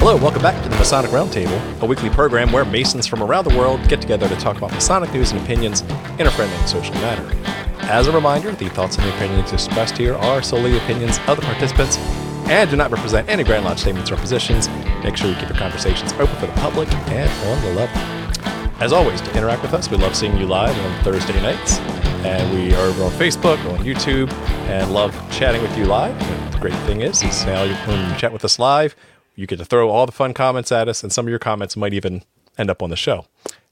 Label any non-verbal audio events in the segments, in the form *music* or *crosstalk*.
Hello, welcome back to the Masonic Roundtable, a weekly program where Masons from around the world get together to talk about Masonic news and opinions in a friendly and social manner. As a reminder, the thoughts and opinions expressed here are solely the opinions of the participants and do not represent any Grand Lodge statements or positions. Make sure you keep your conversations open for the public and on the level. As always, to interact with us, we love seeing you live on Thursday nights. And we are over on Facebook, on YouTube, and love chatting with you live. And the great thing is, is now you, can chat with us live, you get to throw all the fun comments at us, and some of your comments might even end up on the show.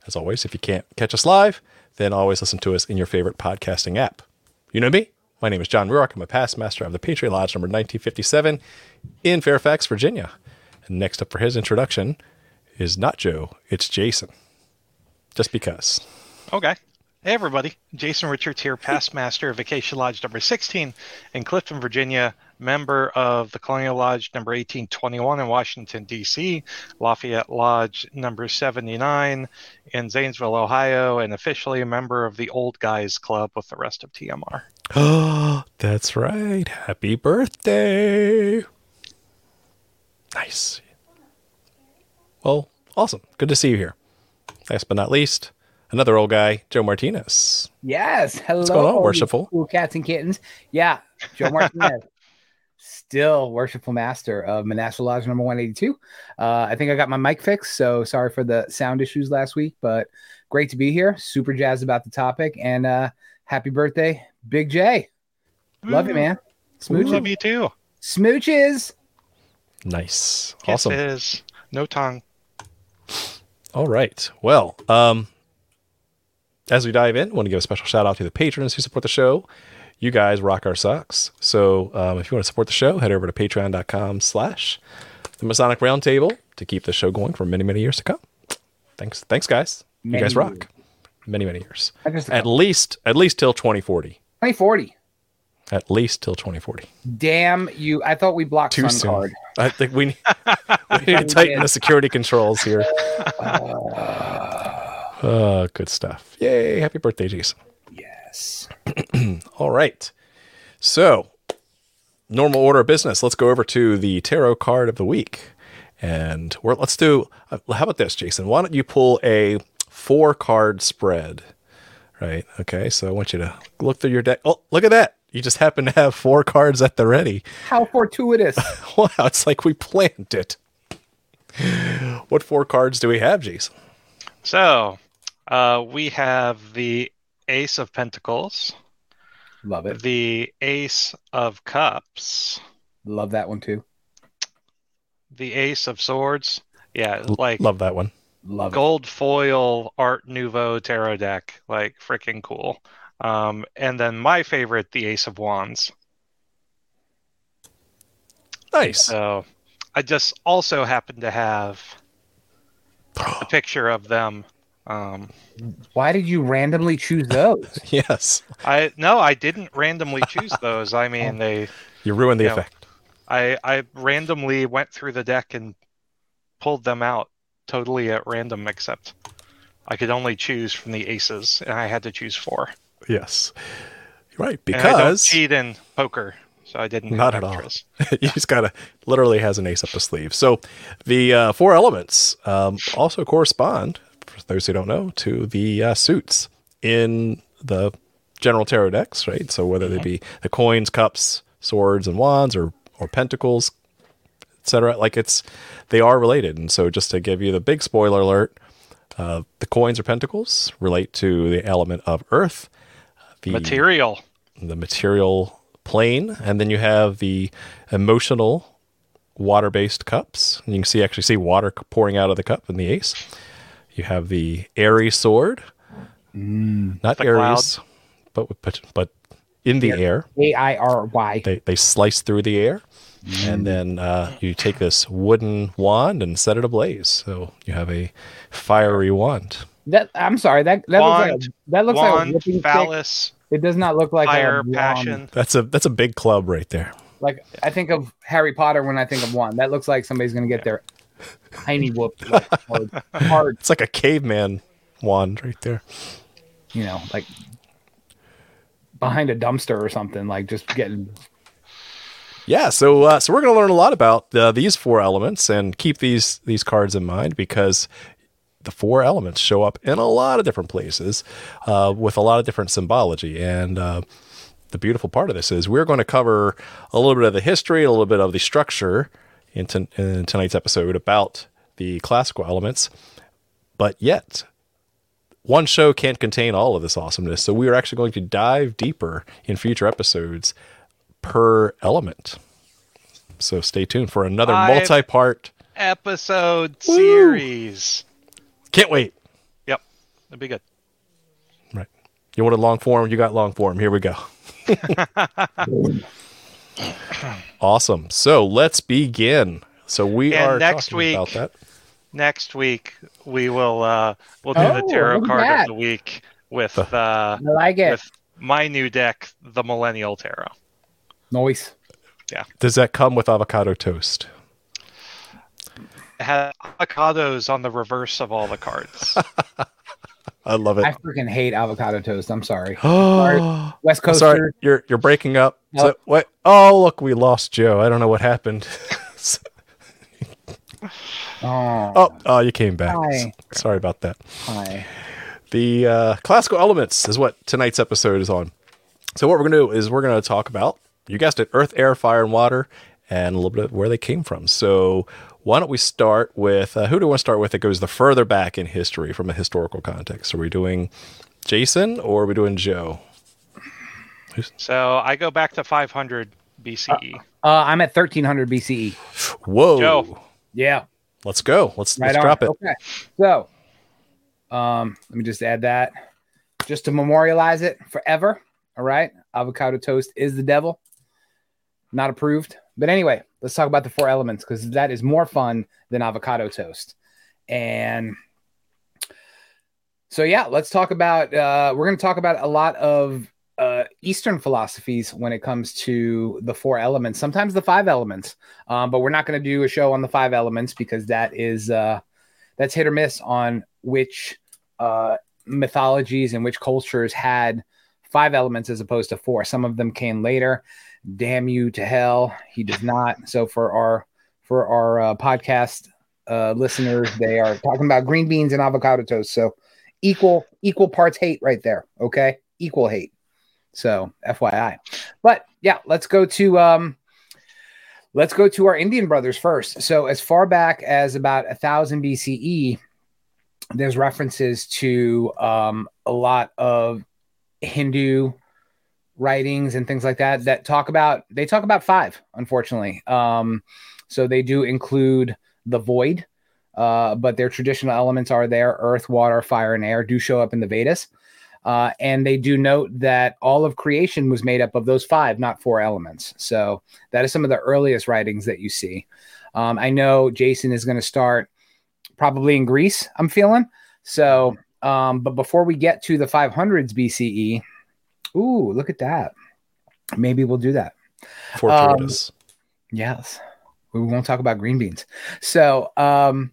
As always, if you can't catch us live, then always listen to us in your favorite podcasting app. You know me? My name is John Ruark. I'm a past master of the Patriot Lodge number 1957 in Fairfax, Virginia. And next up for his introduction is not Joe, it's Jason. Just because. Okay. Hey, everybody. Jason Richards here, past master of Acacia Lodge number 16 in Clifton, Virginia, member of the Colonial Lodge number 1821 in Washington, D.C., Lafayette Lodge number 79 in Zanesville, Ohio, and officially a member of the Old Guys Club with the rest of TMR. Oh, *gasps* that's right. Happy birthday. Nice. Well, awesome. Good to see you here. Last but not least, another old guy, Joe Martinez. Yes. Hello. What's going on, worshipful? Cool cats and kittens. Yeah. Joe Martinez. *laughs* Still worshipful master of Manasseh Lodge number 182. Uh, I think I got my mic fixed, so sorry for the sound issues last week, but great to be here. Super jazzed about the topic. And uh, happy birthday, Big J. Love you, man. Smooches. Love you too. Smooches. Nice. Awesome. Kisses. No tongue. All right. Well, um, as we dive in, I want to give a special shout out to the patrons who support the show. You guys rock our socks. So um, if you want to support the show, head over to patreon.com slash the Masonic Roundtable to keep the show going for many, many years to come. Thanks. Thanks, guys. You Many guys rock. Many, many years. At least, at least till 2040. 2040. At least till 2040. Damn you. I thought we blocked Too soon. Card. I think we, *laughs* need, we need to tighten the security controls here. Uh, *laughs* good stuff. Yay. Happy birthday, Jason. Yes. *clears throat* All right. So, normal order of business. Let's go over to the tarot card of the week. And we're, let's do, uh, how about this, Jason? Why don't you pull a four card spread? Right. Okay. So I want you to look through your deck. Oh, look at that. You just happen to have four cards at the ready. How fortuitous. *laughs* Wow. It's like we planned it. What four cards do we have, Jason? So, uh, we have the Ace of Pentacles, Love it. the Ace of Cups, Love that one too. the Ace of Swords. Yeah, like Love that one. Love it. gold foil Art Nouveau tarot deck, like freaking cool. Um, and then my favorite, the Ace of Wands. Nice. So I just also happen to have a *gasps* picture of them. Um, Why did you randomly choose those? *laughs* yes. I no, I didn't randomly choose those. I mean, they You ruined the Yeah. effect. I I randomly went through the deck and pulled them out totally at random, except I could only choose from the aces, and I had to choose four. Yes. Right. And I don't Because cheat in poker, so I didn't. Not have at all. extras. *laughs* you just gotta literally has an ace up the sleeve. So the uh, four elements um, also correspond, for those who don't know, to the uh, suits in the general tarot decks, right? So whether they be the coins, cups, swords, and wands, or or pentacles, etc. Like it's they are related. And so just to give you the big spoiler alert, uh, the coins or pentacles relate to the element of earth. The Material. the material plane, and then you have the emotional water-based cups. And you can see actually see water pouring out of the cup in the ace. You have the airy sword, not The Aries, but but but in the air. A I R Y. They they slice through the air, and then uh, you take this wooden wand and set it ablaze. So you have a fiery wand. That I'm sorry. That that Wand, looks like a, that looks like a Wand, whipping stick. It does not look like fire, a wand. passion. That's a that's a big club right there. Like I think of Harry Potter when I think of wand. That looks like somebody's gonna get their tiny whooped like, hard, hard, It's like a caveman wand right there. you know, like behind a dumpster or something. Like just getting Yeah, so uh, so we're going to learn a lot about uh, these four elements and keep these these cards in mind because the four elements show up in a lot of different places uh, with a lot of different symbology. And uh, the beautiful part of this is we're going to cover a little bit of the history, a little bit of the structure in, in tonight's episode about the classical elements, but yet one show can't contain all of this awesomeness. So we are actually going to dive deeper in future episodes per element. So stay tuned for another multi-part. Episode Woo. series. Can't wait. Yep, that'd be good. Right. You wanted long form, you got long form. Here we go. *laughs* awesome. So let's begin. So we And are next talking week- about that. Next week we will uh we'll do the Oh, tarot card that. of the week with uh I like it. with my new deck, the Millennial Tarot. Noise. Yeah. Does that come with avocado toast? It has avocados on the reverse of all the cards. *laughs* I love it. I freaking hate avocado toast. I'm sorry. *gasps* Oh, West I'm sorry. You're you're breaking up. So, what? Oh, look, we lost Joe. I don't know what happened. *laughs* Oh, oh, oh, you came back. Hi. Sorry about that. hi. The uh, classical elements is what tonight's episode is on. So what we're going to do is we're going to talk about, you guessed it, earth, air, fire, and water, and a little bit of where they came from. So why don't we start with, uh, who do we want to start with that goes the further back in history from a historical context? Are we doing Jason or are we doing Joe? so I go back to 500 BCE. Uh, I'm at 1300 BCE. Whoa. Joe. Yeah. Let's go. Let's, Right let's drop it. Okay. So, um, let me just add that just to memorialize it forever. All right. Avocado toast is the devil. Not approved. But anyway, let's talk about the four elements because that is more fun than avocado toast. And so, yeah, let's talk about, uh, we're going to talk about a lot of uh, Eastern philosophies when it comes to the four elements, sometimes the five elements. Um, but we're not going to do a show on the five elements because that is uh, that's hit or miss on which uh, mythologies and which cultures had five elements as opposed to four. Some of them came later. Damn you to hell, he does not. So for our for our uh, podcast uh, listeners, they are talking about green beans and avocado toast. So equal equal parts hate right there. Okay, equal hate. So FYI, but yeah, let's go to um, let's go to our Indian brothers first. So as far back as about a thousand BCE, there's references to um, a lot of Hindu writings and things like that that talk about they talk about five, unfortunately. Um, so they do include the void, uh, but their traditional elements are there: earth, water, fire, and air do show up in the Vedas. Uh, and they do note that all of creation was made up of those five, not four elements. So that is some of the earliest writings that you see. Um, I know Jason is going to start probably in Greece, I'm feeling. So, um, but before we get to the 500s BCE, ooh, look at that. Maybe we'll do that. Fortuitous. Yes. We won't talk about green beans. So, um,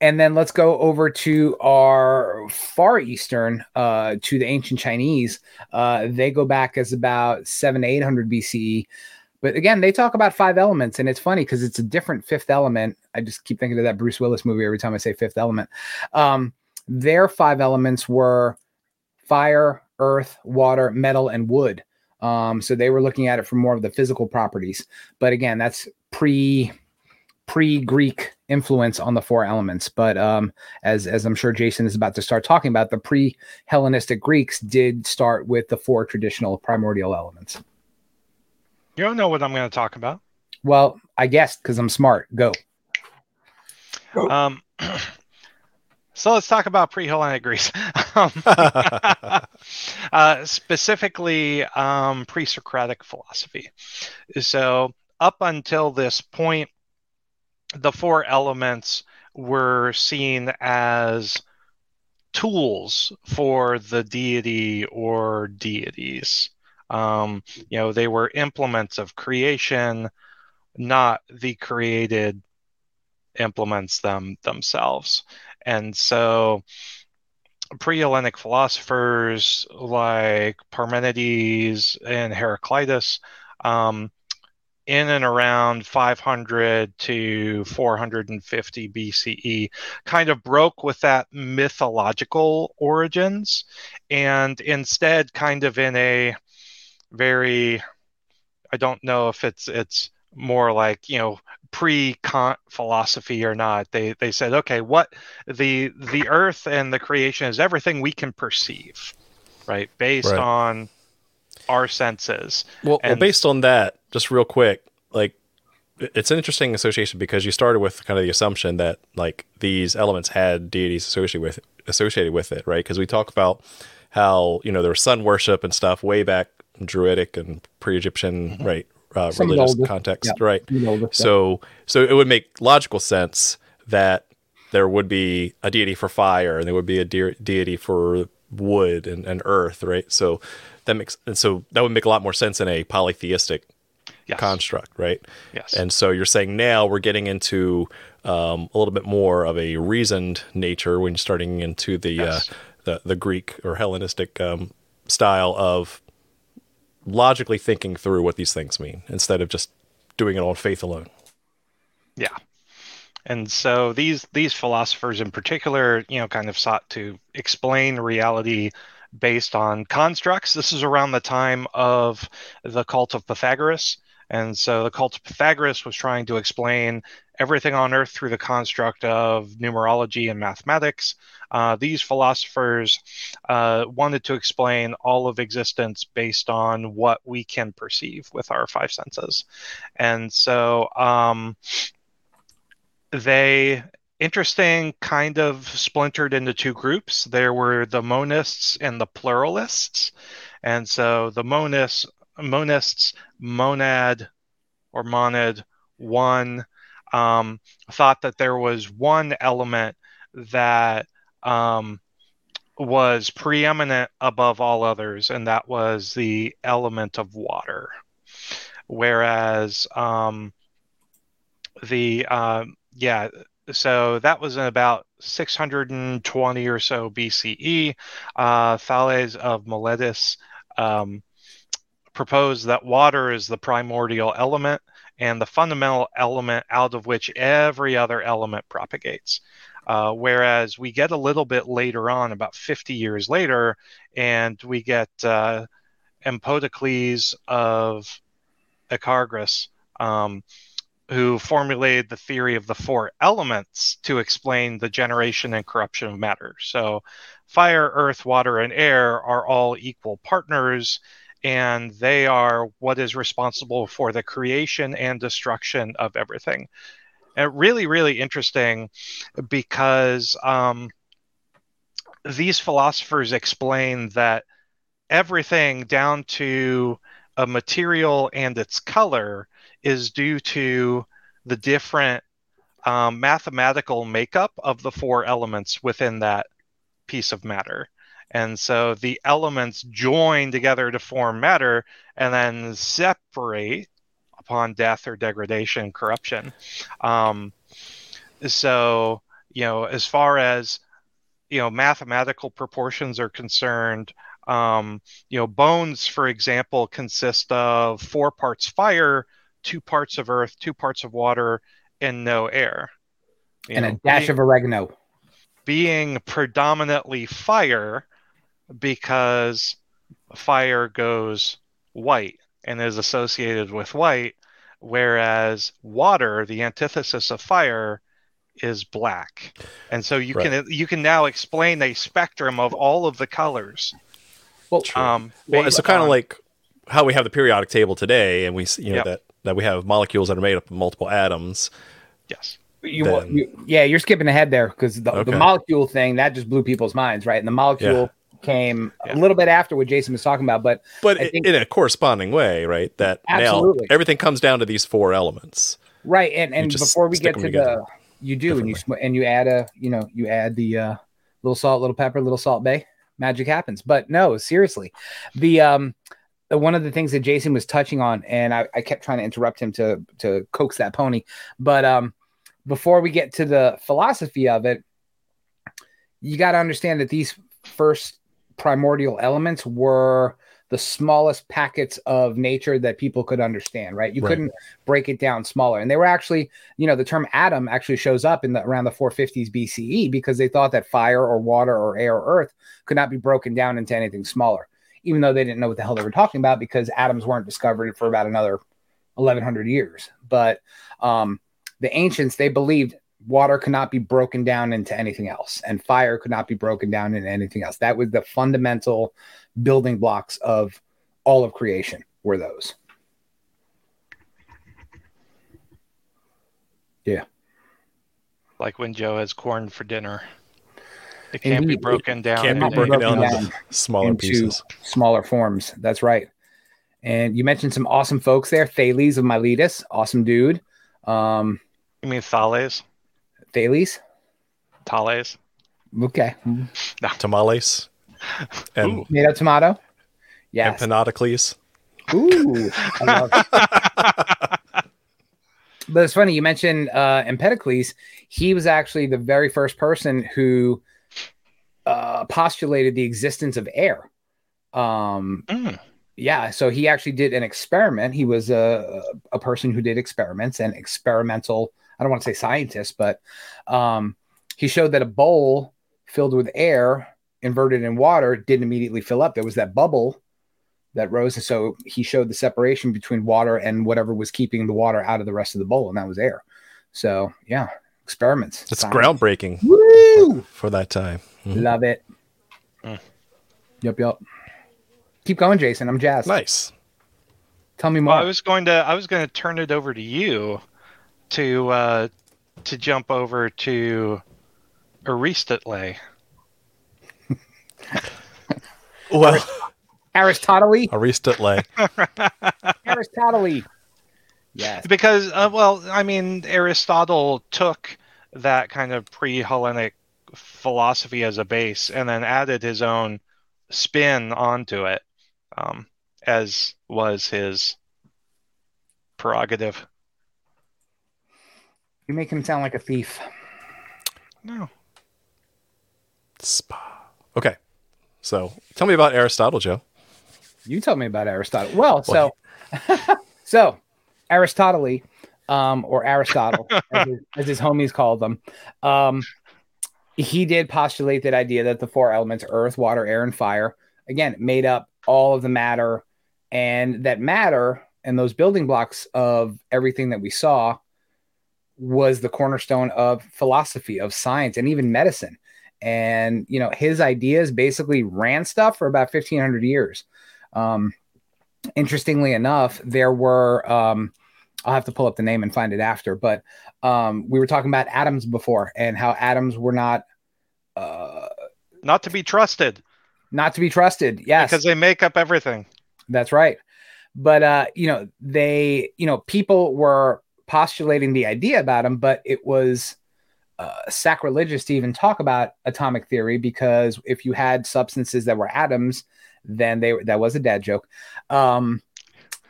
and then let's go over to our far eastern, uh, to the ancient Chinese. Uh, they go back as about seven eight hundred BCE. But again, they talk about five elements, and it's funny because it's a different fifth element. I just keep thinking of that Bruce Willis movie every time I say fifth element. Um, their five elements were fire, earth, water, metal, and wood. Um, so they were looking at it for more of the physical properties. But again, that's pre pre Greek influence on the four elements. But um, as as I'm sure Jason is about to start talking about, the pre Hellenistic Greeks did start with the four traditional primordial elements. You don't know what I'm going to talk about. Well, I guessed because I'm smart. Go. Um, *clears throat* so let's talk about pre-Hellenic Greece, *laughs* um, *laughs* uh, specifically um, pre-Socratic philosophy. So up until this point, the four elements were seen as tools for the deity or deities. Um, you know, they were implements of creation, not the created implements them themselves. And so pre-Hellenic philosophers like Parmenides and Heraclitus um, in and around 500 to 450 BCE, kind of broke with that mythological origins and instead kind of in a very I don't know if it's it's more like you know pre Kant philosophy or not. They they said, okay, what the the Earth and the creation is everything we can perceive, right, based right. on our senses. Well, and, well, based on that, just real quick, like it's an interesting association because you started with kind of the assumption that like these elements had deities associated with associated with it, right? Because we talk about how you know there was sun worship and stuff way back Druidic and pre-Egyptian, mm-hmm. right? Uh, religious context, yeah. right? so, so it would make logical sense that there would be a deity for fire and there would be a de- deity for wood and, and earth, right? So that makes and so that would make a lot more sense in a polytheistic yes. construct, right? Yes. And so you're saying now we're getting into um, a little bit more of a reasoned nature when you're starting into the yes. uh, the the Greek or Hellenistic um, style of logically thinking through what these things mean instead of just doing it on faith alone. Yeah. And so these these philosophers in particular, you know, kind of sought to explain reality based on constructs. This is around the time of the cult of Pythagoras. And so the cult of Pythagoras was trying to explain everything on earth through the construct of numerology and mathematics. Uh, these philosophers uh, wanted to explain all of existence based on what we can perceive with our five senses. And so um, they interesting kind of splintered into two groups there were the monists and the pluralists and so the monists monists monad or monad one um, thought that there was one element that um, was preeminent above all others, and that was the element of water. Whereas um, the uh, yeah, so that was in about 620 or so BCE. Uh, Thales of Miletus um, proposed that water is the primordial element and the fundamental element out of which every other element propagates. Uh, whereas we get a little bit later on, about 50 years later, and we get uh, Empedocles of Akragas, um, who formulated the theory of the four elements to explain the generation and corruption of matter. So, fire, earth, water, and air are all equal partners and they are what is responsible for the creation and destruction of everything. And really, really interesting because um, these philosophers explain that everything down to a material and its color is due to the different um, mathematical makeup of the four elements within that piece of matter. And so the elements join together to form matter and then separate upon death or degradation, corruption. Um, so, you know, as far as, you know, mathematical proportions are concerned, um, you know, bones, for example, consist of four parts fire, two parts of earth, two parts of water, and no air. You and know, a dash being, of oregano. Being predominantly fire, because fire goes white and is associated with white, whereas water, the antithesis of fire, is black. And so you right. can you can now explain a spectrum of all of the colors. Well, um, well it's kind of like how we have the periodic table today, and we you know yep. that that we have molecules that are made up of multiple atoms. Yes. You, then... you, yeah, you're skipping ahead there because the, okay. the, molecule thing that just blew people's minds, right? And the molecule yeah came yeah. a little bit after what Jason was talking about, but but think, in a corresponding way, right? That absolutely now everything comes down to these four elements, right? And and before we get to the you do and you and you add a you know you add the uh, little salt, little pepper, little Salt Bae, magic happens. But no, seriously, the um one of the things that Jason was touching on, and I, I kept trying to interrupt him to to coax that pony, but um before we get to the philosophy of it, you got to understand that these first primordial elements were the smallest packets of nature that people could understand, right? You Right. couldn't break it down smaller. And they were actually, you know, the term atom actually shows up in the around the 450s BCE because they thought that fire or water or air or earth could not be broken down into anything smaller, even though they didn't know what the hell they were talking about because atoms weren't discovered for about another 1100 years. But um, the ancients, they believed water could not be broken down into anything else and fire could not be broken down into anything else. That was the fundamental building blocks of all of creation were those. Yeah like when Joe has corn for dinner. It can't be broken down. Can't be broken broken down down into smaller into pieces. smaller forms. That's right. And you mentioned some awesome folks there. Thales of Miletus, awesome dude. Um, You mean Thales? Thales. Thales? Okay. Tamales and Ooh. Tomato, tomato. Yes. Empanadocles. Ooh. I love *laughs* But it's funny you mentioned uh, Empedocles. He was actually the very first person who uh, postulated the existence of air. Um, Mm. yeah, so he actually did an experiment. He was a a person who did experiments and experimental. I don't want to say scientist, but um, he showed that a bowl filled with air, inverted in water, didn't immediately fill up. There was that bubble that rose, and so he showed the separation between water and whatever was keeping the water out of the rest of the bowl, and that was air. So yeah, experiments. It's Science. groundbreaking Woo! for that time. Mhm. Love it. Mm. Yep, yep. Keep going, Jason. I'm jazzed. Nice. Tell me more. Well, I was going to I was going to turn it over to you to uh, to jump over to Aristotle. *laughs* Well, Aristotle. Aristotle. *laughs* Aristotle. Yes. Because uh, well, I mean Aristotle took that kind of pre-Hellenic philosophy as a base and then added his own spin onto it um, as was his prerogative. You make him sound like a thief. No. Spa. Okay. So tell me about Aristotle, Joe. You tell me about Aristotle. Well, so *laughs* so Aristotle, um, or Aristotle, as his, as his homies called them, um, he did postulate that idea that the four elements earth, water, air, and fire again made up all of the matter, and that matter and those building blocks of everything that we saw was the cornerstone of philosophy, of science, and even medicine. And you know, his ideas basically ran stuff for about fifteen hundred years. Um, interestingly enough, there were um, I'll have to pull up the name and find it after, but um, we were talking about atoms before and how atoms were not uh, Not to be trusted not to be trusted. Yes, because they make up everything. that's right. But uh, you know, they, you know, people were postulating the idea about them, but it was uh, sacrilegious to even talk about atomic theory because if you had substances that were atoms, then they that was a dad joke. Um,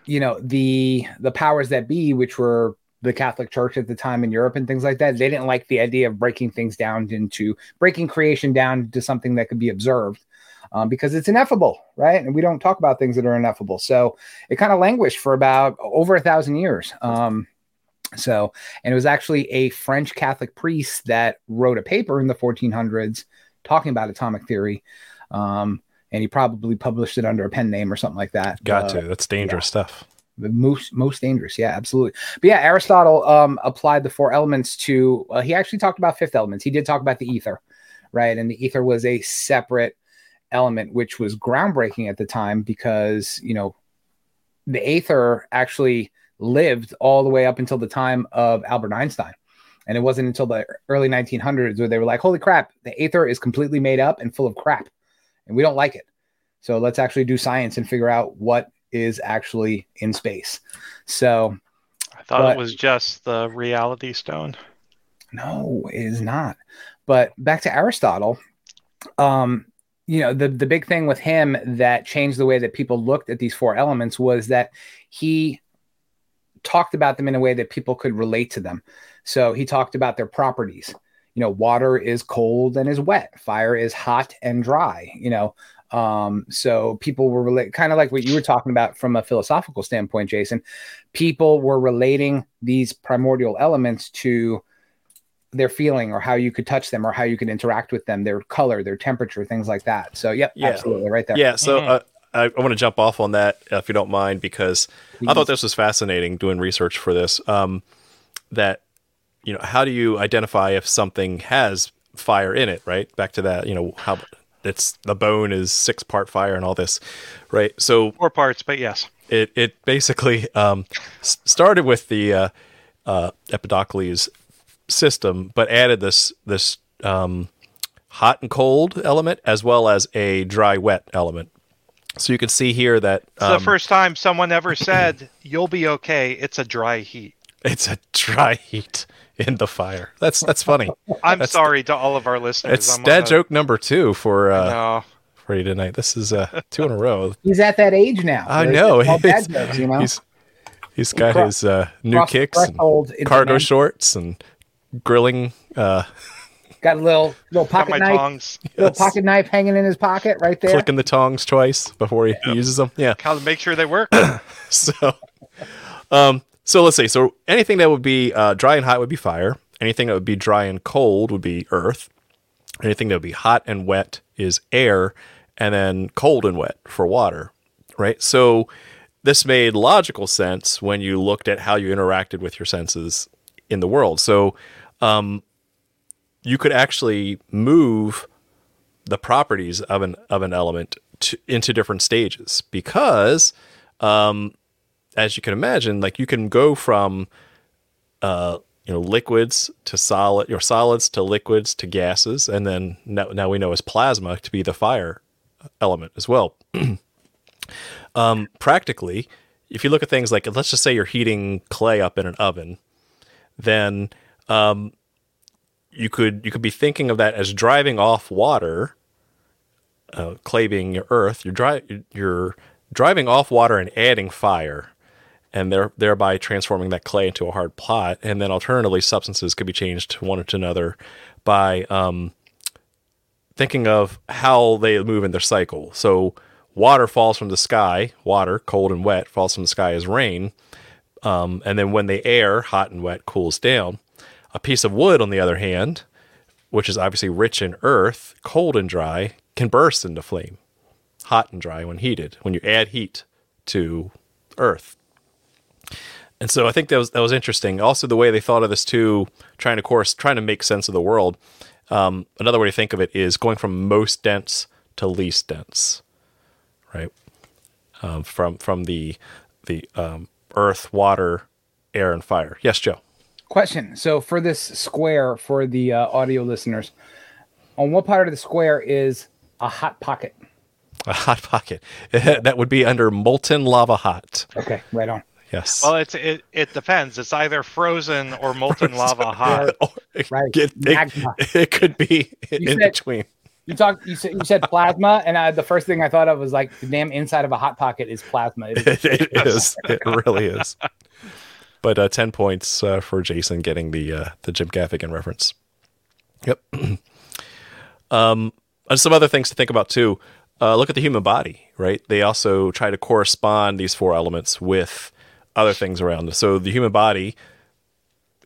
you know, the the powers that be, which were the Catholic Church at the time in Europe and things like that, they didn't like the idea of breaking things down into breaking creation down to something that could be observed um, because it's ineffable, right? And we don't talk about things that are ineffable. So it kind of languished for about over a thousand years. Um, so, and it was actually a French Catholic priest that wrote a paper in the 1400s talking about atomic theory. Um, and he probably published it under a pen name or something like that. Got Uh, to. That's dangerous stuff. the most most dangerous yeah absolutely but yeah aristotle um applied the four elements to uh, he actually talked about fifth elements he did talk about the ether right and the ether was a separate element which was groundbreaking at the time because you know the ether actually lived all the way up until the time of albert einstein and it wasn't until the early 1900s where they were like holy crap the ether is completely made up and full of crap and we don't like it so let's actually do science and figure out what is actually in space. So I thought But- it was just the reality stone. no, it is not. But back to Aristotle, um, you know, the the big thing with him that changed the way that people looked at these four elements was that he talked about them in a way that people could relate to them. So he talked about their properties. You know, water is cold and is wet. Fire is hot and dry. You know, Um, so people were relate kind of like what you were talking about from a philosophical standpoint, Jason. People were relating these primordial elements to their feeling or how you could touch them or how you could interact with them, their color, their temperature, things like that. So, yep, Yeah. absolutely, right there. Yeah, so Mhm. I, I want to jump off on that if you don't mind, because I thought this was fascinating doing research for this. Um, that you know, how do you identify if something has fire in it? Right, back to that. You know, how it's the bone is six part fire and all this, right? So Four parts, but yes. it it basically um, started with the uh, uh, Empedocles system, but added this this um, hot and cold element as well as a dry wet element. So you can see here that It's um, the first time someone ever said, "You'll be okay." It's a dry heat. *laughs* it's a dry heat in the fire. That's that's funny. *laughs* I'm That's- sorry to all of our listeners. It's I'm dad a- joke number two for uh, No, for you tonight. This is uh, two in a row. *laughs* He's at that age now. I know. it's all He's, jokes, you know? he's he's got Cro- his uh, new kicks and cargo man. shorts and grilling. Uh, Got a little little got my pocket knife, tongs. little yes. pocket knife hanging in his pocket right there. clicking the tongs twice before he uses them. Yeah. How to make sure they work? *laughs* So, um, so let's see. So anything that would be uh, dry and hot would be fire. Anything that would be dry and cold would be earth. Anything that would be hot and wet is air, and then cold and wet for water. Right. So this made logical sense when you looked at how you interacted with your senses in the world. So, um, you could actually move the properties of an of an element to, into different stages because um, as you can imagine like you can go from uh, you know liquids to solid your solids to liquids to gases and then now, now we know as plasma to be the fire element as well. *clears throat* Um, practically if you look at things like let's just say you're heating clay up in an oven then um, you could you could be thinking of that as driving off water uh, your earth. You're you're driving off water and adding fire and there, thereby transforming that clay into a hard plot and then alternatively substances could be changed to one to another by um, thinking of how they move in their cycle. So water falls from the sky water cold and wet falls from the sky as rain um, and then when the air hot and wet cools down a piece of wood, on the other hand, which is obviously rich in earth, cold and dry, can burst into flame, hot and dry when heated, when you add heat to earth. And so I think that was that was interesting. Also, the way they thought of this too, trying to course trying to make sense of the world. Um, another way to think of it is going from most dense to least dense, right? Um, from from the the um, earth, water, air, and fire. Yes, Joe. Question. So for this square, for the uh, audio listeners, on what part of the square is a hot pocket? A hot pocket. *laughs* that would be under molten lava hot. Okay, right on. Yes. Well, it's it, it depends. It's either frozen or molten *laughs* lava hot. Or it, Right. it, it- Magma. it could be in said- between. You talked. You said you said plasma, and I, the first thing I thought of was like the damn inside of a hot pocket is plasma. It is- It, *laughs* it is. It really is. But uh, ten points uh, for Jason getting the uh, the Jim Gaffigan reference. Yep. *clears throat* um, and some other things to think about too. Uh, look at the human body, right? They also try to correspond these four elements with other things around. So the human body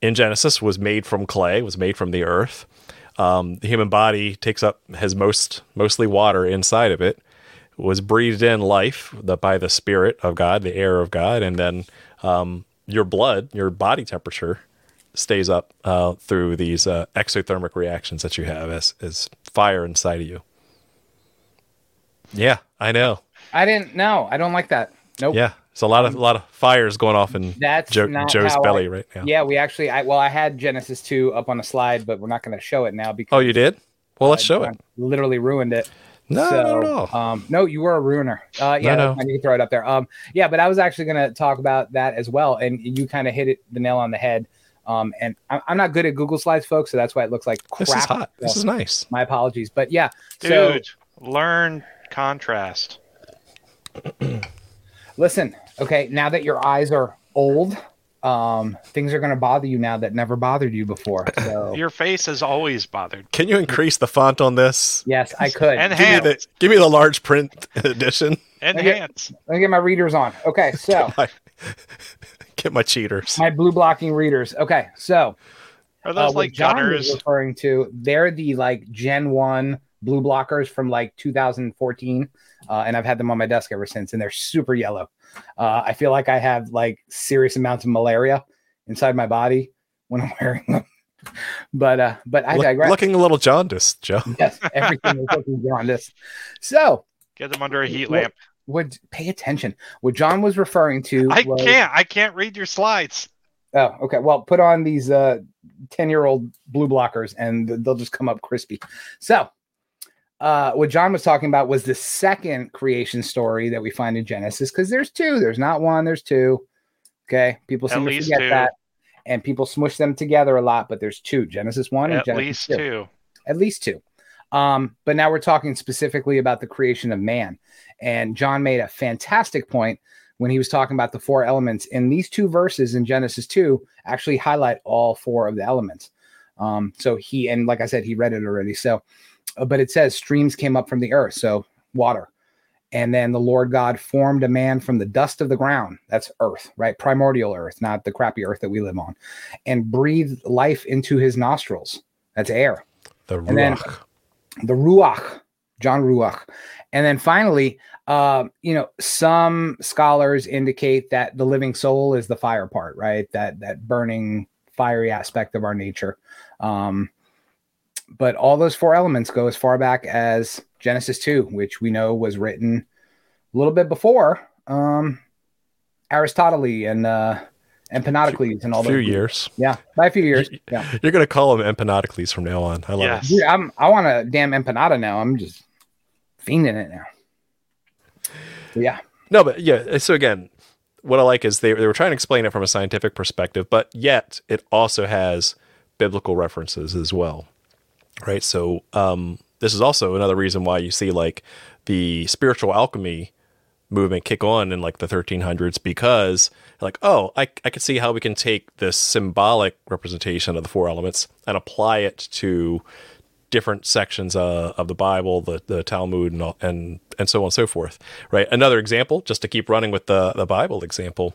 in Genesis was made from clay, was made from the earth. Um, the human body takes up has most mostly water inside of it. Was breathed in life the, by the spirit of God, the air of God, and then um, your blood, your body temperature, stays up uh, through these uh, exothermic reactions that you have as as fire inside of you. Yeah, I know. I didn't know. I don't like that. Nope. Yeah, it's a lot of a lot of fires going off in That's not Joe's belly I- right now. Yeah, we actually. I well, I had Genesis two up on a slide, but we're not going to show it now because Oh, you did? Well, let's show I it. Literally ruined it. No, so, no, no. Um, no, you were a ruiner. Uh, yeah, No, that's no. fine. you can throw it up there. Um, yeah, but I was actually going to talk about that as well, and you kind of hit it the nail on the head. Um, and I'm, I'm not good at Google Slides, folks, so that's why it looks like crap. This is hot. This is nice. my apologies, but yeah. So Dude, learn contrast. *clears throat* listen, okay, now that your eyes are old, um, things are going to bother you now that never bothered you before. *laughs* So Your face has always bothered. Can you increase the font on this? yes, I could. And Give me hands. the give me the large print *laughs* edition. And hands. Let me get my readers on. Okay, *laughs* so My, get my cheaters. my blue blocking readers. Okay, so Are uh, those what like John was Gunnars? referring to, they're the like Gen One blue blockers from like 2014, uh, and I've had them on my desk ever since, and they're super yellow. Uh, I feel like I have like serious amounts of malaria inside my body when I'm *laughs* wearing them. but uh, but I Look- digress. looking a little jaundiced, Joe. *laughs* yes, everything is looking *laughs* beyond this. So Get them under a heat What- lamp. would pay attention. What John was referring to I was, can't. I can't read your slides. Oh, okay. Well, put on these uh 10-year-old blue blockers and they'll just come up crispy. So, uh what John was talking about was the second creation story that we find in Genesis cuz there's two. There's not one, there's two. Okay? People At seem to forget two. that and people smush them together a lot, but there's two. Genesis 1 and At Genesis least 2 two. at least two. Um, but now we're talking specifically about the creation of man. And John made a fantastic point when he was talking about the four elements. In these two verses in Genesis 2, actually highlight all four of the elements. Um, so he, and like I said, he read it already. So, but it says streams came up from the earth, so water. And then the Lord God formed a man from the dust of the ground. That's earth, right? Primordial earth, not the crappy earth that we live on, and breathed life into his nostrils. That's air The And then- ruach. the Ruach, John Ruach. And then finally, uh, you know, some scholars indicate that the living soul is the fire part, right? That that burning, fiery aspect of our nature. Um, but all those four elements go as far back as Genesis 2, which we know was written a little bit before um, Aristotle and uh, Empedocles and all A few those. years. Yeah, by a few years. Yeah. You're gonna call him Empanocles from now on. I love Yes. Dude, I'm I want a damn empanada now. I'm just fiending it now. So, yeah. No, but yeah. So again, what I like is they they were trying to explain it from a scientific perspective, but yet it also has biblical references as well, right? So um, this is also another reason why you see like the spiritual alchemy movement kick on in like the 1300s because like oh I, I could see how we can take this symbolic representation of the four elements and apply it to different sections uh, of the bible the, the talmud and, all, and and so on and so forth right another example just to keep running with the, the bible example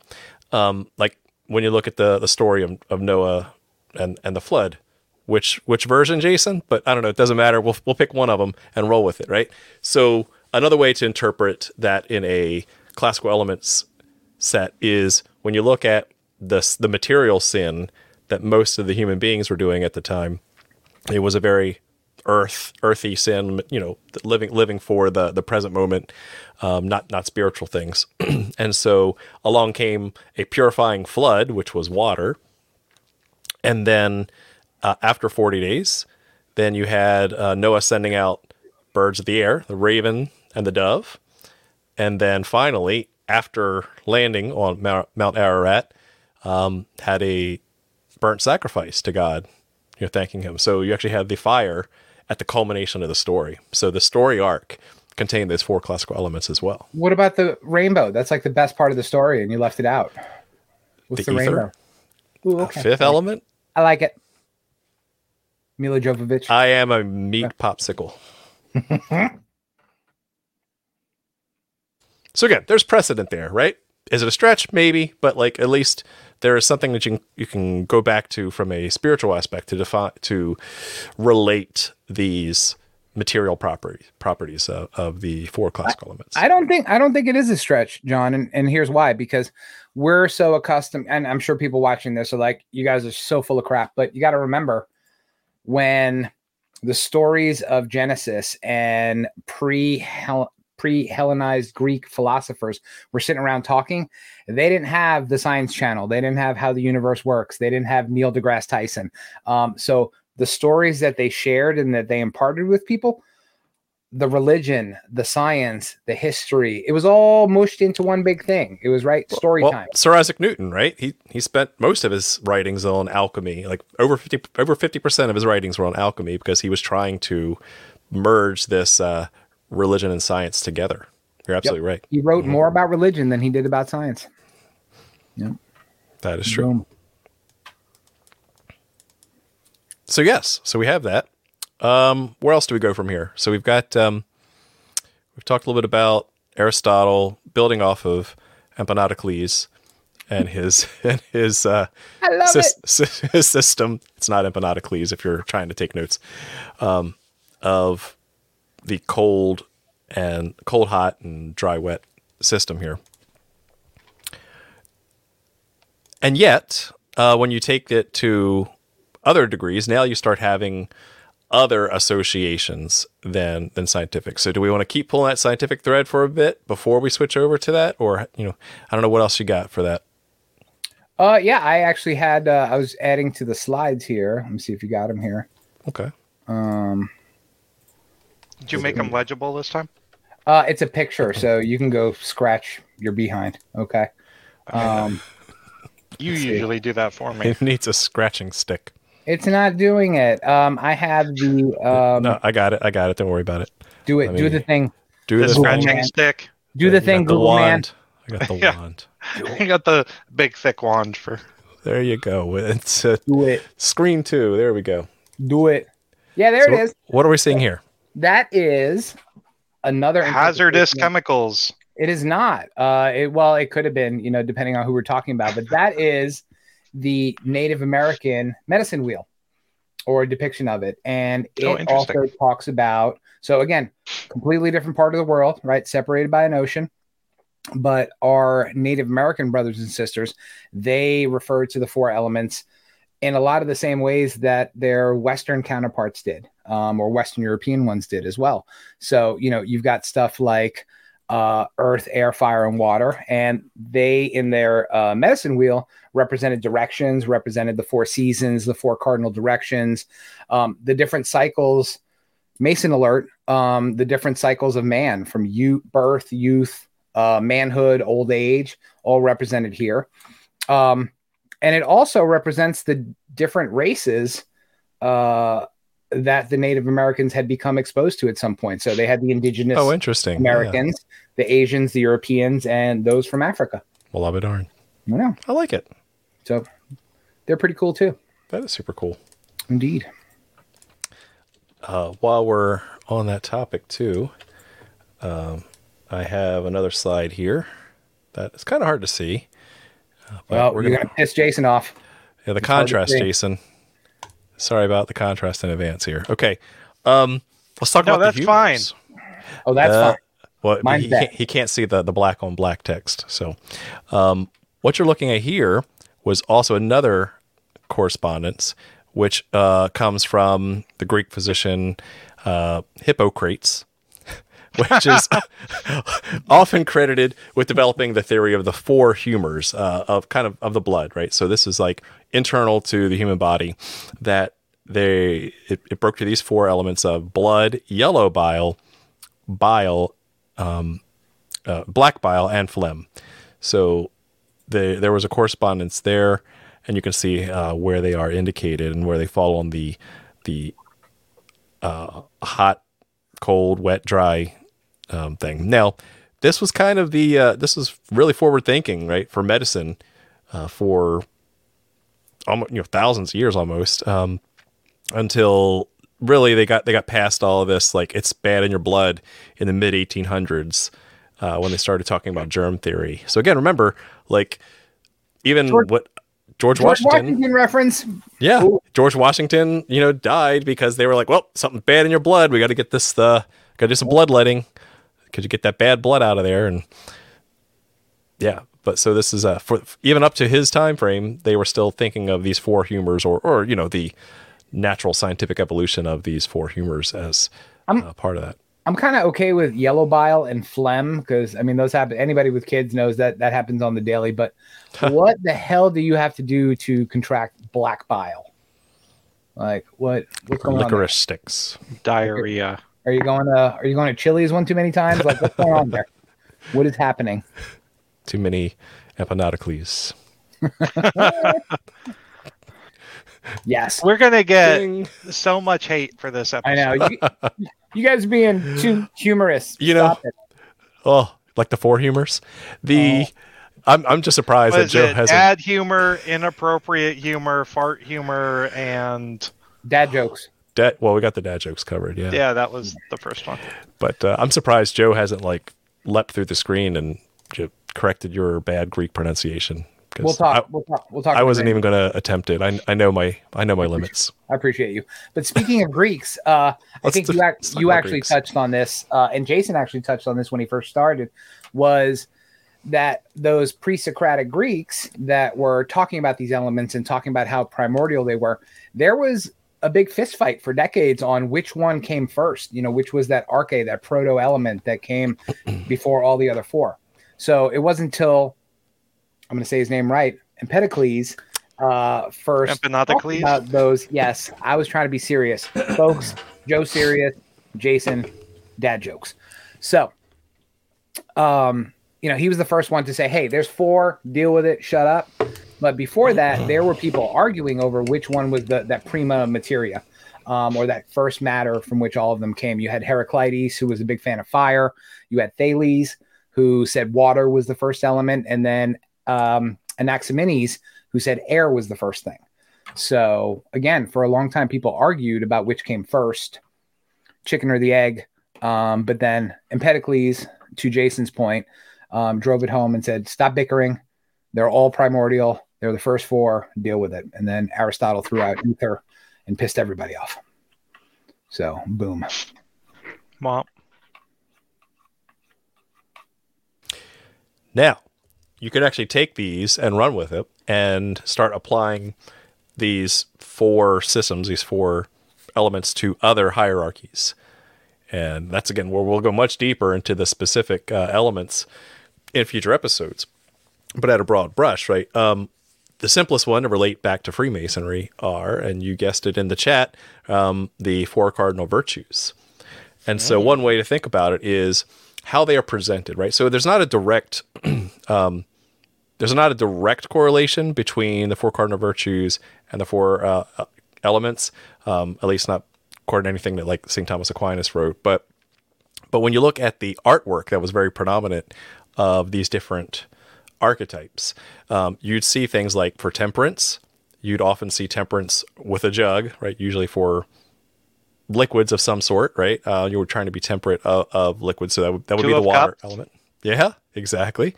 um, like when you look at the, the story of, of noah and, and the flood which which version jason but i don't know it doesn't matter. We'll, we'll pick one of them and roll with it right? So another way to interpret that in a classical elements set is when you look at the the material sin that most of the human beings were doing at the time it was a very earth earthy sin you know living living for the the present moment um, not not spiritual things. *clears throat* And so along came a purifying flood which was water. And then uh, after 40 days then you had uh, noah sending out birds of the air the raven and the dove and then finally after landing on mount, ararat um, had a burnt sacrifice to god you're thanking him so you actually had the fire at the culmination of the story so the story arc contained those four classical elements as well What about the rainbow? That's like the best part of the story, and you left it out. What's The the, rainbow? Ooh, okay. fifth element I like it. Milla Jovovich. i am a meat popsicle *laughs* so again there's precedent there right is it a stretch maybe but like at least there is something that you can, you can go back to from a spiritual aspect to define to relate these material properties properties of, of the four classical elements I don't think I don't think it is a stretch, John, and, and here's why. Because we're so accustomed, and I'm sure people watching this are like, you guys are so full of crap. But you got to remember when the stories of Genesis and pre pre Hellenized Greek philosophers were sitting around talking, they didn't have the Science Channel, they didn't have how the universe works, they didn't have Neil deGrasse Tyson. Um, so the stories that they shared and that they imparted with people the religion, the science, the history. It was all mushed into one big thing. It was right story well, time. Sir Isaac Newton, right? He he spent most of his writings on alchemy. Like over fifty over fifty percent of his writings were on alchemy because he was trying to merge this uh, religion and science together. You're absolutely right. He wrote more about religion than he did about science. Yep. That is true. Boom. So yes, so we have that. Um, where else do we go from here? So we've got um, we've talked a little bit about Aristotle building off of Empedocles and his *laughs* and his uh, I love sys- it. sy- his system. It's not Empedocles if you're trying to take notes um, of the cold and cold hot and dry wet system here. And yet, uh, when you take it to other degrees, now you start having other associations than than scientific. So, do we want to keep pulling that scientific thread for a bit before we switch over to that, or you know, I don't know what else you got for that. Uh, yeah, I actually had. Uh, I was adding to the slides here. Let me see if you got them here. Okay. Um, Did you make them legible this time? uh, it's a picture, so you can go scratch your behind. Okay. Um, You see. usually do that for me. *laughs* It needs a scratching stick. It's not doing it. Um, I have the um, no, I got it. I got it. Don't worry about it. do it. let do me- the thing. Do The scratching man. stick. Do the I thing, got the Google man. wand. I got the *laughs* Yeah. wand. *laughs* I got the big thick wand for. There you go. *laughs* It's uh, Do it. screen two. There we go. Do it. Yeah, there So it is. What are we seeing here? That is another hazardous chemicals. It is not. Uh, it, well, it could have been, you know, depending on who we're talking about, but that is the Native American medicine wheel or a depiction of it. And it Oh, also talks about, so again, completely different part of the world, right? Separated by an ocean. But our Native American brothers and sisters, they refer to the four elements in a lot of the same ways that their Western counterparts did, um, or Western European ones did as well. So, you know, you've got stuff like uh, earth, air, fire, and water. And they, in their uh, medicine wheel, represented directions, represented the four seasons, the four cardinal directions, um, the different cycles. Mason alert, um, the different cycles of man from youth, birth, youth, uh, manhood, old age, all represented here. Um, and it also represents the different races uh, that the Native Americans had become exposed to at some point. So they had the indigenous Oh, interesting. Yeah. Americans, the Asians, the Europeans, and those from Africa. Well, I'll be darned. Yeah. I like it. So they're pretty cool too. That is super cool. Indeed. Uh, while we're on that topic too, um, I have another slide here that is kind of hard to see. Uh, but Well, we're going piss Jason off. yeah, the it's contrast. Jason. Sorry about the contrast in advance here. Okay, um, let's talk No, about the Oh, that's fine. Oh, that's Uh, fine. Well, but Mine's he can't, he can't see the, the black on black text. So, um, what you're looking at here was also another correspondence, which uh, comes from the Greek physician uh, Hippocrates, *laughs* which is *laughs* often credited with developing the theory of the four humors uh, of kind of of the blood, right? So this is like internal to the human body that they it, it broke to these four elements of blood, yellow bile, bile, um, uh, black bile, and phlegm. So the, there was a correspondence there, and you can see uh, where they are indicated and where they fall on the the uh, hot, cold, wet, dry um, thing. Now, this was kind of the uh, this was really forward thinking, right, for medicine uh, for almost you know thousands of years almost um, until really they got they got past all of this like it's bad in your blood in the mid 1800s uh, when they started talking about germ theory. So again, remember like even George- what George, George Washington, Washington reference. yeah, Ooh. George Washington, you know, died because they were like, well, something bad in your blood. We got to get this, uh, got to do some bloodletting. Could you get that bad blood out of there? And yeah, but so this is uh, for even up to his time frame, they were still thinking of these four humors, or or you know, the natural scientific evolution of these four humors as I'm- uh, part of that. I'm kind of okay with yellow bile and phlegm because I mean those happen. Anybody with kids knows that that happens on the daily. But *laughs* what the hell do you have to do to contract black bile? Like what? What's going on? Licorice sticks. Diarrhea. Are you going to Are you going to Chili's one too many times? Like what's going on there? *laughs* What is happening? Too many Empedocles. *laughs* Yes, We're gonna get Ding. so much hate for this episode. I know. You, you guys are being too humorous. You know- Stop it. Oh, like the four humors. The I'm I'm just surprised that Joe hasn't. dad humor, inappropriate humor, fart humor, and Dad jokes. Dad, well, we got the dad jokes covered, yeah. yeah, that was the first one. But uh, I'm surprised Joe hasn't like leapt through the screen and j- corrected your bad Greek pronunciation. We'll talk. I, we'll talk. We'll talk. I wasn't even going to attempt it. I I know my I know my limits. I appreciate you. But speaking of Greeks, uh, I think you, you actually Greeks. touched on this, uh, and Jason actually touched on this when he first started, was that those pre-Socratic Greeks that were talking about these elements and talking about how primordial they were, there was a big fist fight for decades on which one came first. You know, which was that arche, that proto element that came *clears throat* before all the other four. So it wasn't until I'm going to say his name right, Empedocles, uh, first Empedocles? about those. Yes, I was trying to be serious, folks. Joe serious, Jason, dad jokes. So, um, you know, he was the first one to say, "Hey, there's four. Deal with it. Shut up." But before that, there were people arguing over which one was the that prima materia, um, or that first matter from which all of them came. You had Heraclitus, who was a big fan of fire. You had Thales, who said water was the first element, and then um, Anaximenes, who said air was the first thing. So again, for a long time, people argued about which came first, chicken or the egg. Um, but then Empedocles, to Jason's point, um, drove it home and said, "Stop bickering. They're all primordial. They're the first four. Deal with it." And then Aristotle threw out ether and pissed everybody off. So boom. Well, Now, you could actually take these and run with it and start applying these four systems, these four elements to other hierarchies. And that's again where we'll go much deeper into the specific uh, elements in future episodes. But at a broad brush, right? Um, the simplest one to relate back to Freemasonry are, and you guessed it in the chat, um, the four cardinal virtues. And so, one way to think about it is how they are presented, right? So, there's not a direct, *clears throat* um, there's not a direct correlation between the four cardinal virtues and the four uh, uh, elements, um, at least not according to anything that like St. Thomas Aquinas wrote. But, but when you look at the artwork that was very predominant of these different archetypes, um, you'd see things like for temperance, you'd often see temperance with a jug, right? Usually for liquids of some sort, right? Uh, you were trying to be temperate of, of liquids, so that would, that would Two be the water cups. element. Yeah, exactly.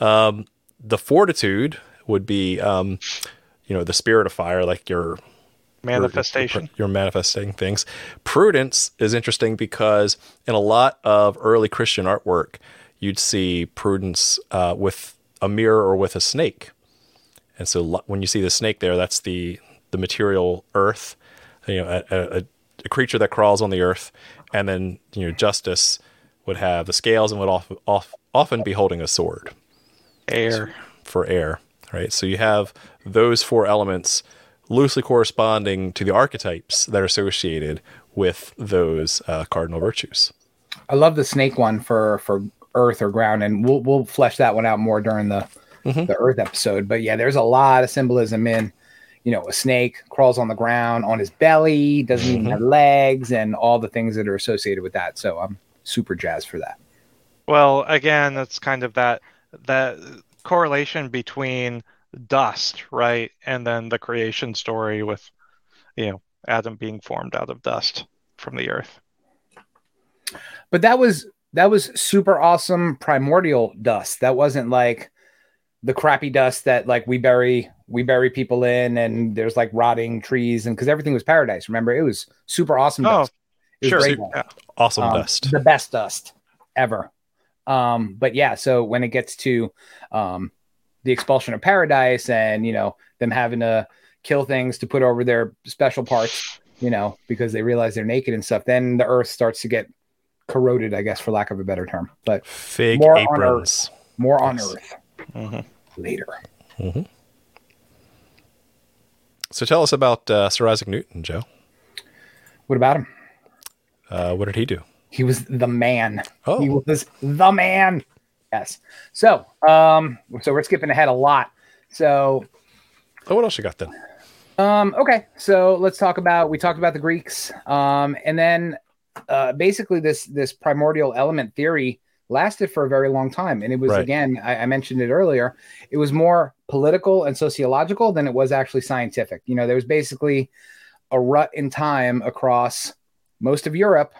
Um, the fortitude would be, um, you know, the spirit of fire, like your manifestation. you're, you're manifesting things. Prudence is interesting because in a lot of early Christian artwork, you'd see prudence uh, with a mirror or with a snake. And so when you see the snake there, that's the the material earth, you know, a, a, a creature that crawls on the earth, and then you know justice would have the scales and would off, off, often be holding a sword Air. for air, right? So you have those four elements loosely corresponding to the archetypes that are associated with those uh, cardinal virtues. I love the snake one for for earth or ground, and we'll we'll flesh that one out more during the Mhm. the earth episode. But yeah, there's a lot of symbolism in, you know, a snake crawls on the ground on his belly, doesn't even Mhm. have legs, and all the things that are associated with that. So I'm super jazzed for that. Well, again, that's kind of that that correlation between dust, right, and then the creation story with, you know, Adam being formed out of dust from the earth. But that was that was super awesome primordial dust. That wasn't like the crappy dust that like we bury we bury people in and there's like rotting trees and because everything was paradise. Remember, it was super awesome Oh, dust. It was sure. great Super- dust. Awesome Um, dust. the best dust ever. Um, but yeah, so when it gets to um, the expulsion of paradise and you know them having to kill things to put over their special parts, you know, because they realize they're naked and stuff, then the earth starts to get corroded, I guess, for lack of a better term. But Fig more on aprons. more on Yes. earth Mhm. later. So tell us about uh, Sir Isaac Newton, Joe. What about him? Uh, what did he do? He was the man. Oh. He was the man. Yes. So, um, so we're skipping ahead a lot. So Oh, what else you got then? Um, okay, so let's talk about we talked about the Greeks, um, and then uh, basically this this primordial element theory lasted for a very long time. And it was, Right. again, I, I mentioned it earlier, it was more political and sociological than it was actually scientific. You know, there was basically a rut in time across most of Europe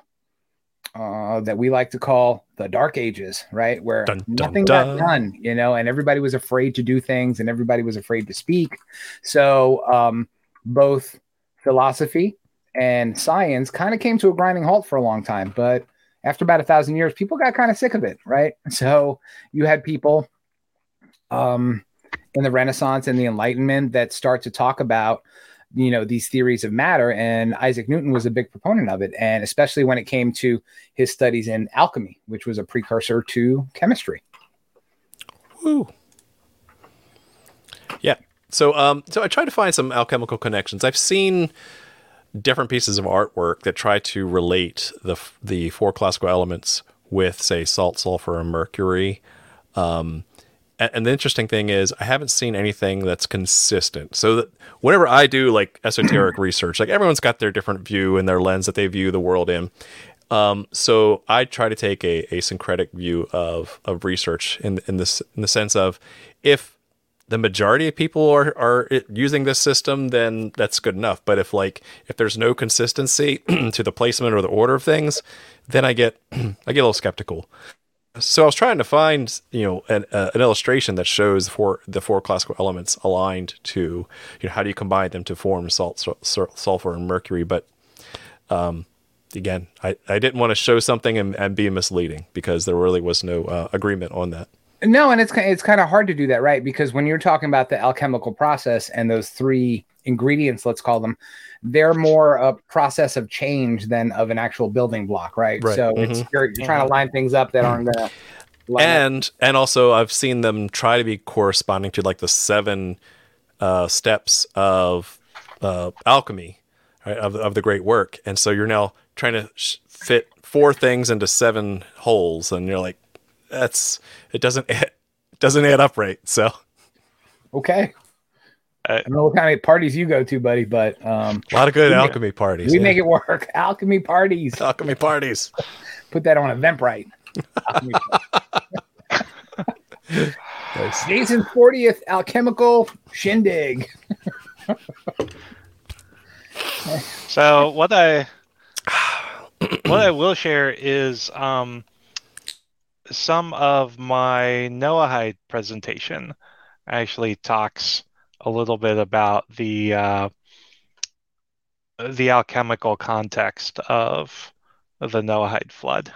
uh, that we like to call the Dark Ages, right? Where Dun, dun, nothing dun. got done, you know, and everybody was afraid to do things and everybody was afraid to speak. So um, both philosophy and science kind of came to a grinding halt for a long time. But after about a thousand years, people got kind of sick of it, right? *laughs* So you had people um, in the Renaissance and the Enlightenment that start to talk about you know these theories of matter and isaac newton was a big proponent of it and especially when it came to his studies in alchemy which was a precursor to chemistry Woo. Yeah. So um so I tried to find some alchemical connections. I've seen different pieces of artwork that try to relate the the four classical elements with say salt, sulfur and mercury. Um a- and the interesting thing is I haven't seen anything that's consistent. So that whenever I do like *clears throat* esoteric research, like everyone's got their different view and their lens that they view the world in. Um, so I try to take a, a syncretic view of, of research in, in this in the sense of if the majority of people are, are using this system, then that's good enough. But if like if there's no consistency *clears throat* to the placement or the order of things, then I get *clears throat* I get a little skeptical. So I was trying to find you know an, uh, an illustration that shows four the four classical elements aligned to you know how do you combine them to form salt, sul- sulfur, and mercury, but um, again, I, I didn't want to show something and, and be misleading because there really was no uh, agreement on that. No and it's it's kind of hard to do that right because when you're talking about the alchemical process and those three ingredients let's call them they're more a process of change than of an actual building block right, Right. so it's you're, you're trying to line things up that aren't gonna *clears throat* line up. And and also I've seen them try to be corresponding to like the seven uh, steps of uh, alchemy, right, of of the great work. And so you're now trying to sh- fit four things into seven holes, and you're like, that's it doesn't it doesn't add up right. So okay Uh, I don't know what kind of parties you go to, buddy, but um, a lot of good We make- alchemy parties. we yeah. make it work. *laughs* Alchemy parties. alchemy parties. *laughs* Put that on Eventbrite. Alchemy *laughs* Nice. Jason's 40th alchemical shindig. So what I what I will share is um, some of my Noahide presentation actually talks a little bit about the uh, the alchemical context of the Noahide flood.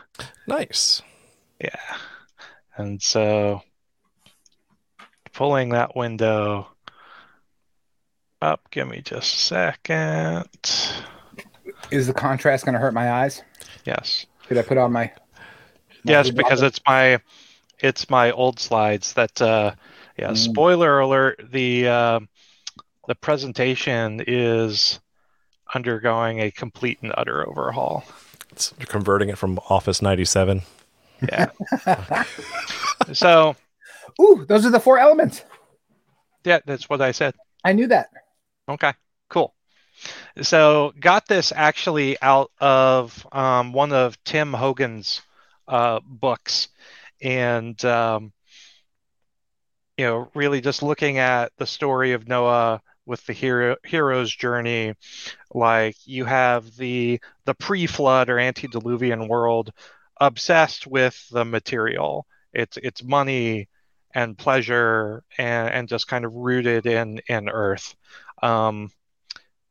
Nice. Yeah. And so pulling that window up, give me just a second. Is the contrast going to hurt my eyes? Yes. Should I put on my? Yes, because it's my it's my old slides that uh yeah, Mm. spoiler alert, the uh, the presentation is undergoing a complete and utter overhaul. It's you're converting it from Office 97. Yeah. *laughs* so, Ooh, those are the four elements. yeah, that's what I said. I knew that. Okay, cool. So got this actually out of um, one of Tim Hogan's uh, books, and um, you know, really just looking at the story of Noah with the hero hero's journey. Like you have the the pre-flood or antediluvian world obsessed with the material. It's it's money and pleasure and, and just kind of rooted in in earth. Um,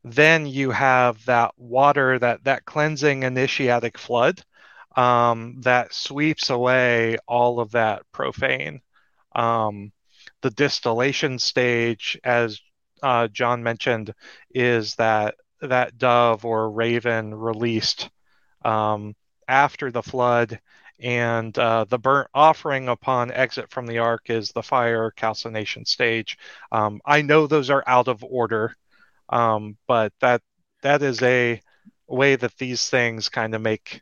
then you have that water, that that cleansing initiatic flood um, that sweeps away all of that profane. Um, the distillation stage, as uh, John mentioned, is that that dove or raven released um, after the flood, and uh, the burnt offering upon exit from the ark is the fire calcination stage. Um, I know those are out of order, um, but that that is a way that these things kind of make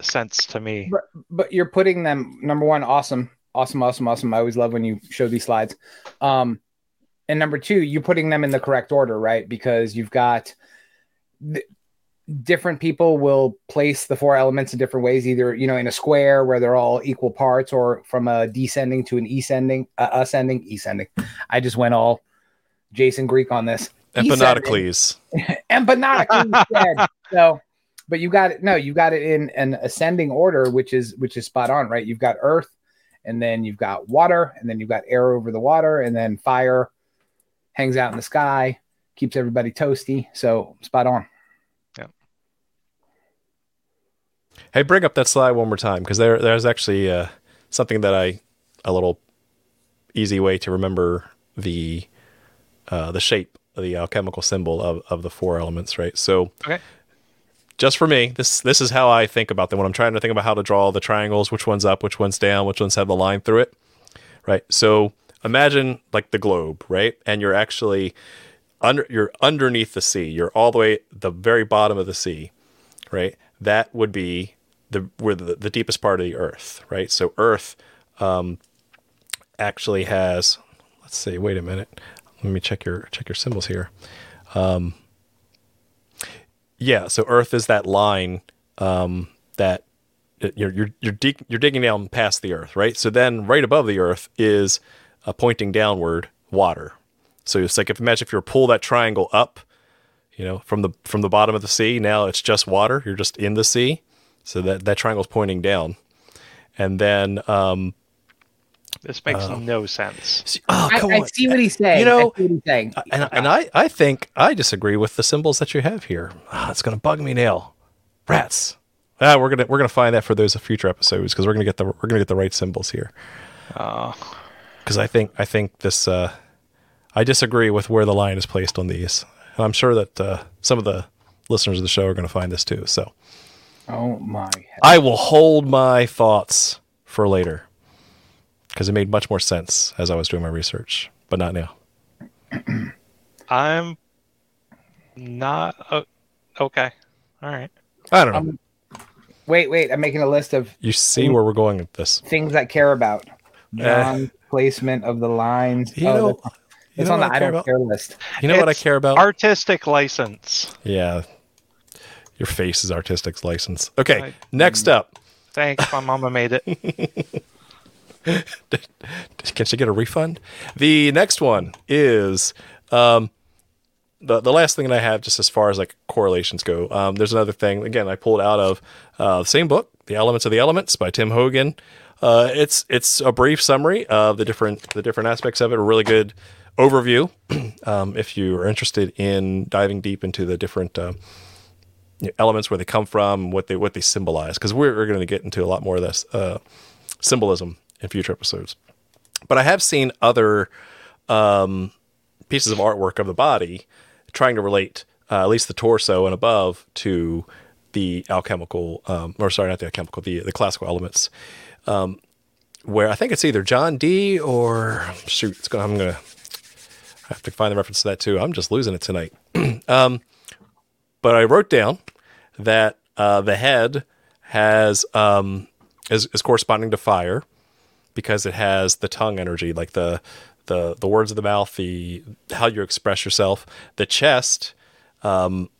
sense to me. But, but you're putting them number one, awesome, awesome, awesome, awesome. I always love when you show these slides. Um, and number two, you're putting them in the correct order, right? Because you've got the, different people will place the four elements in different ways, either you know in a square where they're all equal parts, or from a descending to an ascending, uh, ascending, ascending. I just went all Jason Greek on this. Empedocles. Empedocles. *laughs* so, but you got it. No, you got it in an ascending order, which is which is spot on, right? You've got earth, and then you've got water, and then you've got air over the water, and then fire hangs out in the sky, keeps everybody toasty. So spot on. Yeah. Hey, bring up that slide one more time because there there's actually uh, something that I a little easy way to remember the uh, the shape the alchemical symbol of, of the four elements, right? So, Okay. Just for me, this this is how I think about them when I'm trying to think about how to draw the triangles, which one's up, which one's down, which ones have the line through it, right? So imagine like the globe, right? And you're actually under you're underneath the sea. You're all the way the very bottom of the sea, right? That would be the where the, the deepest part of the earth, right? So Earth um, actually has. Let's see. Wait a minute. Let me check your check your symbols here. Um, yeah. So Earth is that line um, that you're you're you're, dig- you're digging down past the Earth, right? So then right above the Earth is uh, pointing downward water. So it's like if imagine if you were pull that triangle up, you know, from the from the bottom of the sea. Now it's just water. You're just in the sea. So that that triangle's pointing down, and then um, This makes no sense. see- oh I, come I on. see what he's saying. You know, I what he's saying. and, and I, I think I disagree with the symbols that you have here. Ah, it's gonna bug me now. Rats. Ah, we're gonna we're gonna find that for those future episodes because we're gonna get the we're gonna get the right symbols here. Uh, Because I think I think this uh, I disagree with where the line is placed on these, and I'm sure that uh, some of the listeners of the show are gonna find this too. So oh my. I will hold my thoughts for later because it made much more sense as I was doing my research, but not now. *clears throat* I'm not uh, okay. All right. I don't know. Um, Wait, wait. I'm making a list of you see where we're going with this. things I care about. Drawn placement of the lines. You Oh, know, that's- you know on the I I care don't about? care list. You know what I care about? Artistic license. Yeah. Your face is artistic's license. Okay, Right. next up. Thanks, my mama made it. *laughs* *laughs* Can she get a refund? The next one is um, the the last thing that I have, just as far as like correlations go. Um, there's another thing. Again, I pulled out of uh, the same book, "The Elements of the Elements" by Tim Hogan. Uh, it's it's a brief summary of the different the different aspects of it. A really good overview. *clears throat* um, if you are interested in diving deep into the different uh, elements, where they come from, what they what they symbolize, because we're, we're going to get into a lot more of this uh, symbolism in future episodes. But I have seen other um, pieces of artwork of the body trying to relate uh, at least the torso and above to the alchemical, um, or sorry, not the alchemical, the the classical elements. Um, where I think it's either John Dee or shoot, it's gonna, I'm gonna have to find the reference to that too. I'm just losing it tonight. *clears throat* um, but I wrote down that uh, the head has um, is, is corresponding to fire because it has the tongue energy, like the the the words of the mouth, the how you express yourself. The chest um,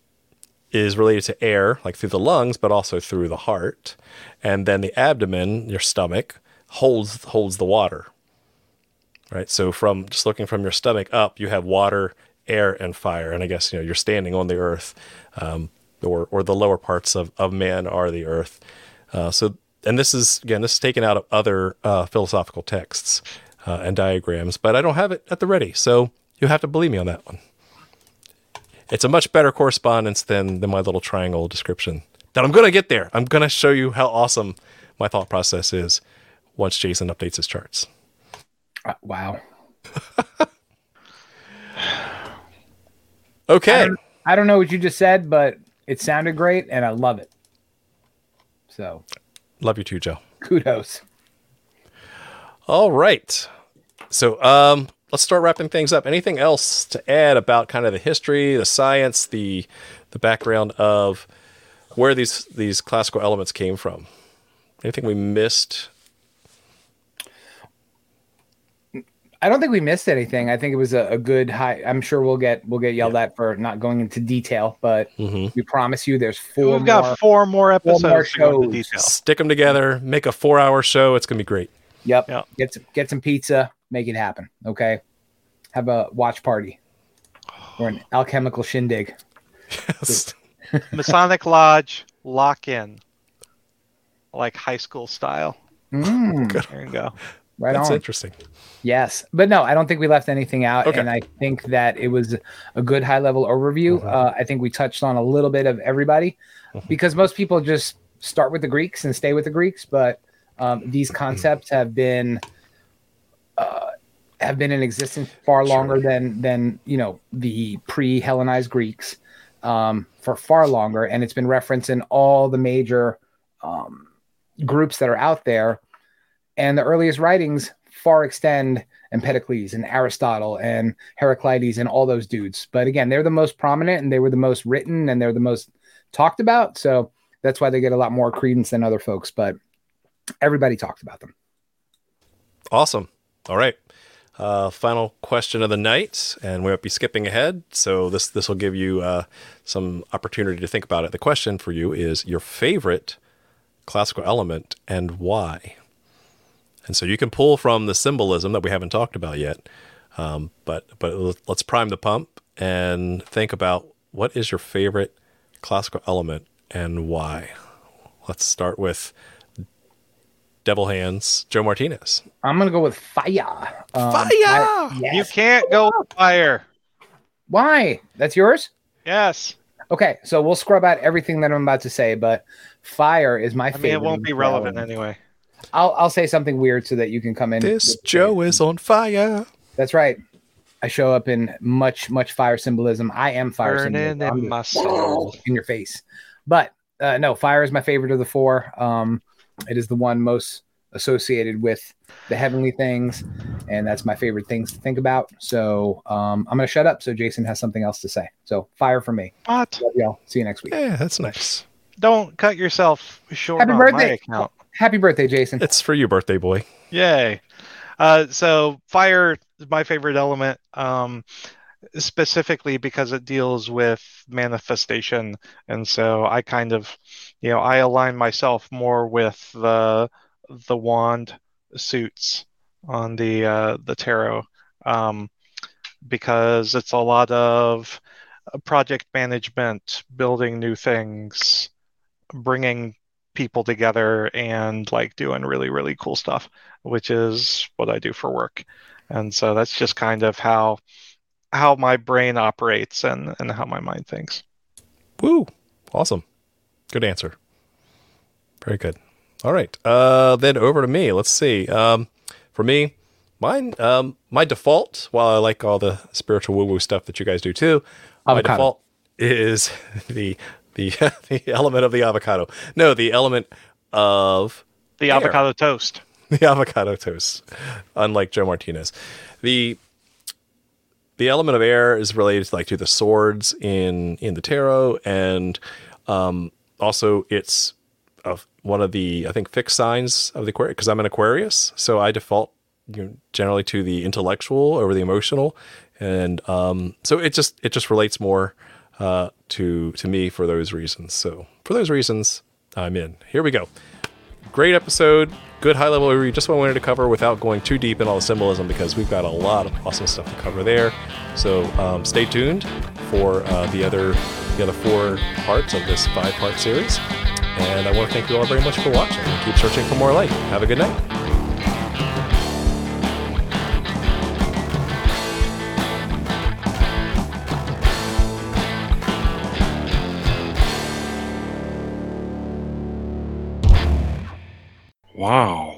is related to air, like through the lungs, but also through the heart. And then the abdomen, your stomach, holds holds the water. Right. So from just looking from your stomach up, you have water, air, and fire. And I guess you know you're standing on the earth, um, or or the lower parts of of man are the earth. Uh, so and this is again this is taken out of other uh, philosophical texts uh, and diagrams, but I don't have it at the ready, so you have to believe me on that one. It's a much better correspondence than than my little triangle description. That I'm gonna get there. I'm gonna show you how awesome my thought process is once Jason updates his charts. Uh, wow. *sighs* Okay. I don't know what you just said, but it sounded great and I love it. So Love you too, Joe. kudos. All right. So um, let's start wrapping things up. Anything else to add about kind of the history, the science, the the background of where these these classical elements came from? Anything we missed? I don't think we missed anything. I think it was a, a good high. I'm sure we'll get we'll get yelled at for not going into detail, but hmm we promise you there's 4 We've got four more episodes more to shows. detail. Stick them together, make a four-hour show. It's gonna be great. Yep. Yeah. Get some, get some pizza, make it happen. Okay. Have a watch party or an alchemical shindig. Yes. *laughs* Masonic Lodge lock in, like high school style. Mm, There you go. Right That's on. interesting. Yes, but no, I don't think we left anything out, Okay. and I think that it was a good high level overview. Mhm. Uh, I think we touched on a little bit of everybody Mhm. because most people just start with the Greeks and stay with the Greeks, but um, these concepts have been uh, have been in existence far Sure. longer than than you know the pre-Hellenized Greeks um, for far longer, and it's been referenced in all the major um, groups that are out there. And the earliest writings far extend Empedocles and Aristotle and Heraclitus and all those dudes. But again, they're the most prominent and they were the most written and they're the most talked about. So that's why they get a lot more credence than other folks. But everybody talked about them. Awesome. All right. Uh, final question of the night, and we won't be skipping ahead. So this this will give you uh, some opportunity to think about it. The question for you is your favorite classical element and why. And so you can pull from the symbolism that we haven't talked about yet, um, but but let's prime the pump and think about what is your favorite classical element and why. Let's start with Devil Hands, Joe Martinez. I'm gonna go with fire. Um, Fire! I- yes. You can't go with fire. Why? That's yours. Yes. Okay, so we'll scrub out everything that I'm about to say, but fire is my I favorite. mean, it won't be relevant element. anyway. I'll I'll say something weird so that you can come in. This Joe is on fire. That's right. I show up in much much fire symbolism. I am fire Burning symbolism. In my soul. *laughs* in your face. But uh, no, fire is my favorite of the four. Um, it is the one most associated with the heavenly things, and that's my favorite things to think about. So um, I'm gonna shut up so Jason has something else to say. So fire for me. What? Love y'all. See you next week. Yeah, that's nice. Don't cut yourself short Happy on my birthday. account. Happy birthday, Jason. It's for you, birthday boy. Yay. Uh, so fire is my favorite element, um, specifically because it deals with manifestation. And so I kind of, you know, I align myself more with the the wand suits on the uh, the tarot um, because it's a lot of uh, project management, building new things, bringing people together, and like doing really really cool stuff which is what I do for work. And so that's just kind of how how my brain operates and, and how my mind thinks. Woo! Awesome. Good answer. Very good. All right. Uh, then over to me. Let's see. Um, for me, mine, um, my default, while I like all the spiritual woo woo stuff that you guys do too, my default is *laughs* the the *laughs* the element of the avocado. No, the element of The avocado toast. *laughs* the avocado toast, unlike Joe Martinez. The the element of air is related like to the swords in in the tarot, and um, also it's of one of the I think fixed signs of the Aquarius because I'm an Aquarius, so I default you know, generally to the intellectual over the emotional, and um, so it just it just relates more uh, to to me for those reasons. So for those reasons, I'm in. Here we go great episode, good high level overview. Just what I wanted to cover without going too deep in all the symbolism because we've got a lot of awesome stuff to cover there. So um, stay tuned for uh, the other the other four parts of this five part series. And I want to thank you all very much for watching. Keep searching for more light. Have a good night. Wow.